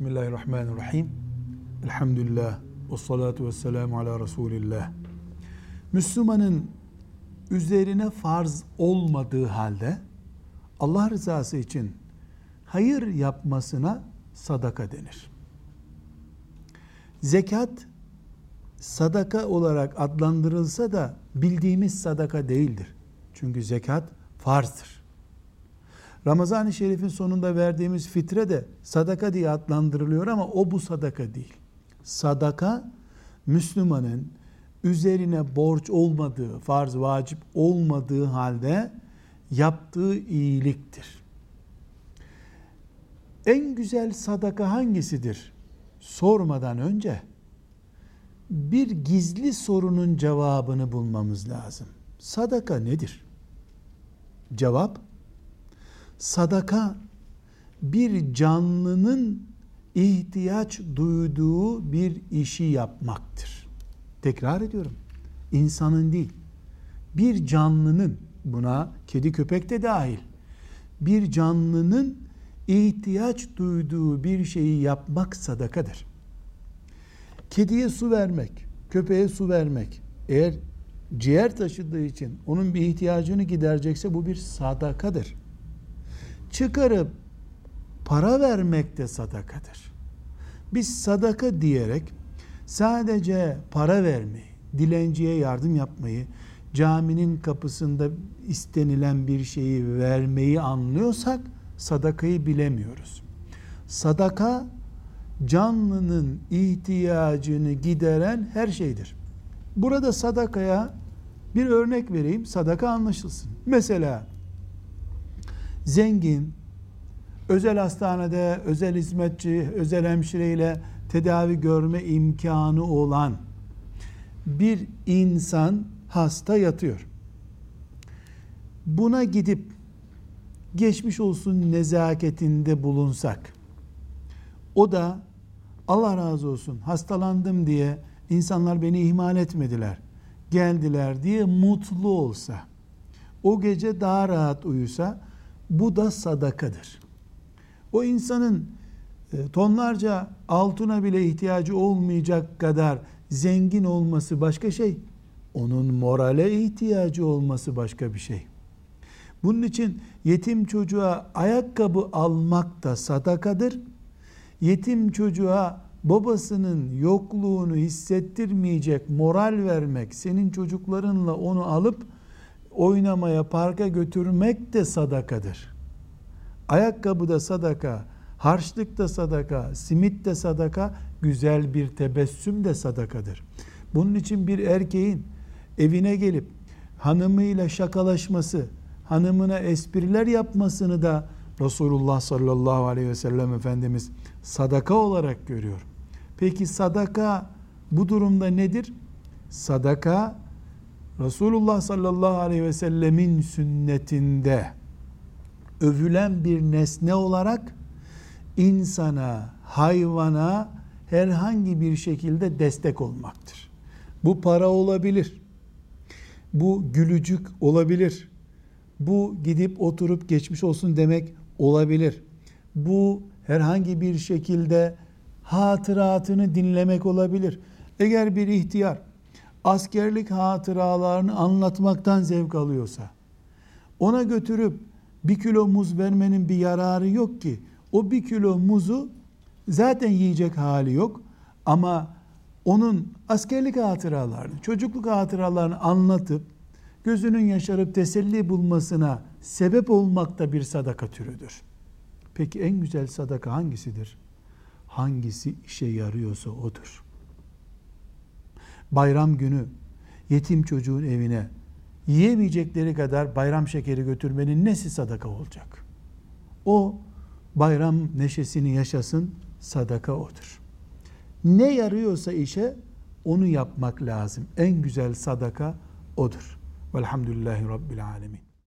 Bismillahirrahmanirrahim. Elhamdülillah. Ve salatu ve selamu ala Resulillah. Müslümanın üzerine farz olmadığı halde Allah rızası için hayır yapmasına sadaka denir. Zekat sadaka olarak adlandırılsa da bildiğimiz sadaka değildir. Çünkü zekat farzdır. Ramazan-ı Şerif'in sonunda verdiğimiz fitre de sadaka diye adlandırılıyor ama o bu sadaka değil. Sadaka Müslümanın üzerine borç olmadığı, farz vacip olmadığı halde yaptığı iyiliktir. En güzel sadaka hangisidir? Sormadan önce bir gizli sorunun cevabını bulmamız lazım. Sadaka nedir? Cevap sadaka bir canlının ihtiyaç duyduğu bir işi yapmaktır. Tekrar ediyorum. İnsanın değil. Bir canlının buna kedi köpek de dahil. Bir canlının ihtiyaç duyduğu bir şeyi yapmak sadakadır. Kediye su vermek, köpeğe su vermek eğer ciğer taşıdığı için onun bir ihtiyacını giderecekse bu bir sadakadır. Çıkarıp para vermek de sadakadır. Biz sadaka diyerek sadece para vermeyi, dilenciye yardım yapmayı, caminin kapısında istenilen bir şeyi vermeyi anlıyorsak sadakayı bilemiyoruz. Sadaka canlının ihtiyacını gideren her şeydir. Burada sadakaya bir örnek vereyim, sadaka anlaşılsın. Mesela zengin, özel hastanede özel hizmetçi, özel hemşireyle tedavi görme imkanı olan bir insan hasta yatıyor. Buna gidip geçmiş olsun nezaketinde bulunsak, o da Allah razı olsun hastalandım diye insanlar beni ihmal etmediler, geldiler diye mutlu olsa, o gece daha rahat uyusa, bu da sadakadır. O insanın e, tonlarca altına bile ihtiyacı olmayacak kadar zengin olması başka şey. Onun morale ihtiyacı olması başka bir şey. Bunun için yetim çocuğa ayakkabı almak da sadakadır. Yetim çocuğa babasının yokluğunu hissettirmeyecek moral vermek, senin çocuklarınla onu alıp oynamaya, parka götürmek de sadakadır. Ayakkabı da sadaka, harçlık da sadaka, simit de sadaka, güzel bir tebessüm de sadakadır. Bunun için bir erkeğin evine gelip hanımıyla şakalaşması, hanımına espriler yapmasını da Resulullah sallallahu aleyhi ve sellem Efendimiz sadaka olarak görüyor. Peki sadaka bu durumda nedir? Sadaka Resulullah sallallahu aleyhi ve sellemin sünnetinde övülen bir nesne olarak insana, hayvana herhangi bir şekilde destek olmaktır. Bu para olabilir. Bu gülücük olabilir. Bu gidip oturup geçmiş olsun demek olabilir. Bu herhangi bir şekilde hatıratını dinlemek olabilir. Eğer bir ihtiyar askerlik hatıralarını anlatmaktan zevk alıyorsa, ona götürüp bir kilo muz vermenin bir yararı yok ki. O bir kilo muzu zaten yiyecek hali yok ama onun askerlik hatıralarını, çocukluk hatıralarını anlatıp gözünün yaşarıp teselli bulmasına sebep olmak da bir sadaka türüdür. Peki en güzel sadaka hangisidir? Hangisi işe yarıyorsa odur. Bayram günü yetim çocuğun evine yiyemeyecekleri kadar bayram şekeri götürmenin nesi sadaka olacak? O bayram neşesini yaşasın, sadaka odur. Ne yarıyorsa işe onu yapmak lazım. En güzel sadaka odur. Velhamdülillahi Rabbil Alemin.